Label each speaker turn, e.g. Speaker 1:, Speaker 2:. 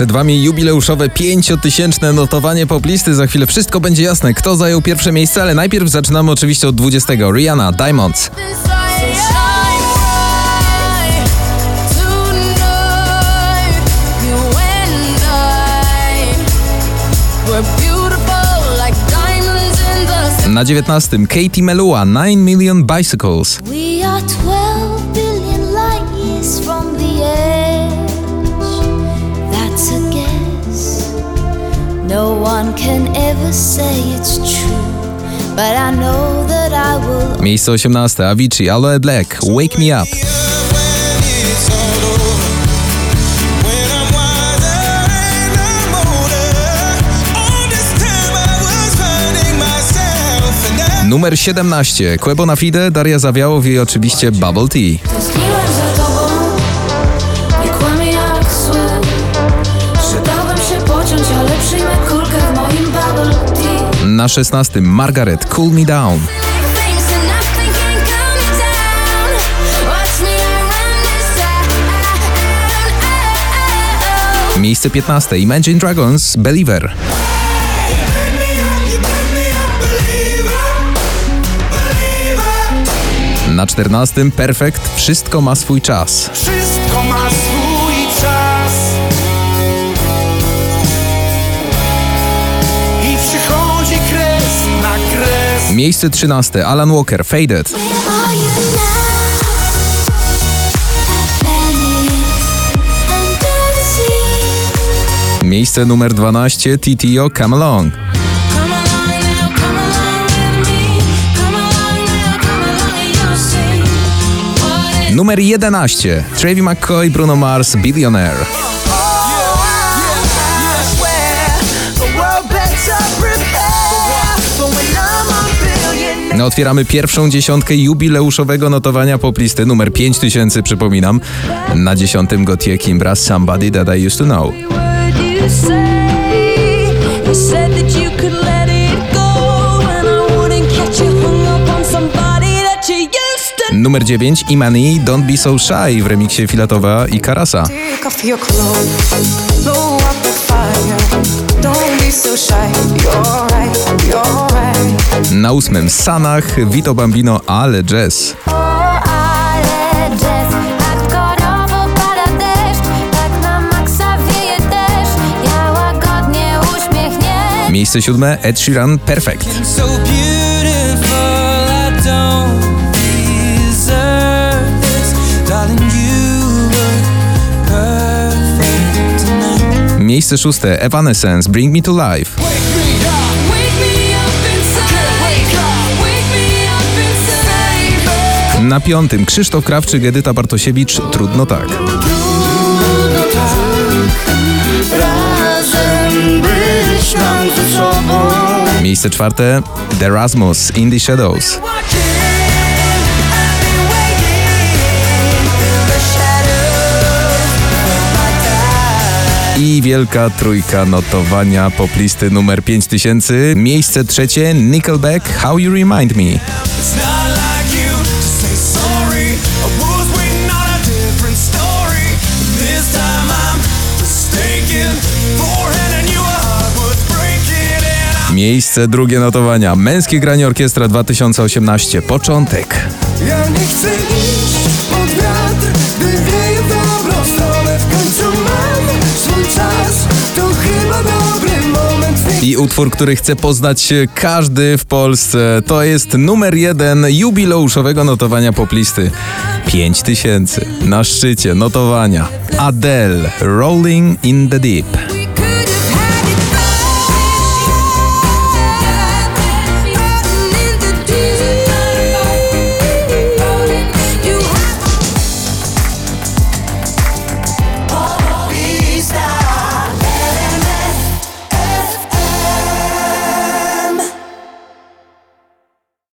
Speaker 1: Przed Wami jubileuszowe pięciotysięczne notowanie poplisty. Za chwilę wszystko będzie jasne, kto zajął pierwsze miejsce, ale najpierw zaczynamy oczywiście od 20. Rihanna, Diamonds. Na 19. Katie Melua, 9 Million Bicycles. Miejsce 18. Avicii, Aloe Black, Wake Me Up. Numer 17. Quebo na Fide, Daria Zawiałow i oczywiście Bubble Tea. Na 16. Margaret, Cool Me Down. Miejsce 15. Imagine Dragons, Believer. Na 14. Perfect, Wszystko ma swój czas. Miejsce 13. Alan Walker, Faded. Miejsce numer 12. TTO, Come Along. Numer 11. Travis McCoy, Bruno Mars, Billionaire. Otwieramy pierwszą dziesiątkę jubileuszowego notowania poplisty, numer 5000, przypominam. Na dziesiątym Gautier Kimbra, Somebody That I Used To Know. Numer 9. Imani, Don't Be So Shy w remiksie Filatowa i Karasa. Na ósmym Sanach, Vito Bambino, ale jazz.
Speaker 2: Tak
Speaker 1: Miejsce siódme Ed Sheeran, Perfect. Miejsce szóste Evanescence, Bring Me To Life. Na piątym Krzysztof Krawczyk, Edyta Bartosiewicz, Trudno Tak.
Speaker 2: Trudno tak Razem być nam ze sobą
Speaker 1: Miejsce czwarte The Rasmus, In The Shadows. I wielka trójka notowania poplisty numer 5000. Miejsce trzecie Nickelback, How You Remind Me. Miejsce drugie notowania Męskie Granie Orkiestra 2018. Początek.
Speaker 3: Ja nie chcę iść pod wiatr, gdy wieje w dobrą stronę. W końcu mam swój czas, to chyba dobry moment.
Speaker 1: I utwór, który chce poznać każdy w Polsce. To jest numer jeden jubileuszowego notowania poplisty. 5000 na szczycie notowania. Adele, Rolling in the Deep.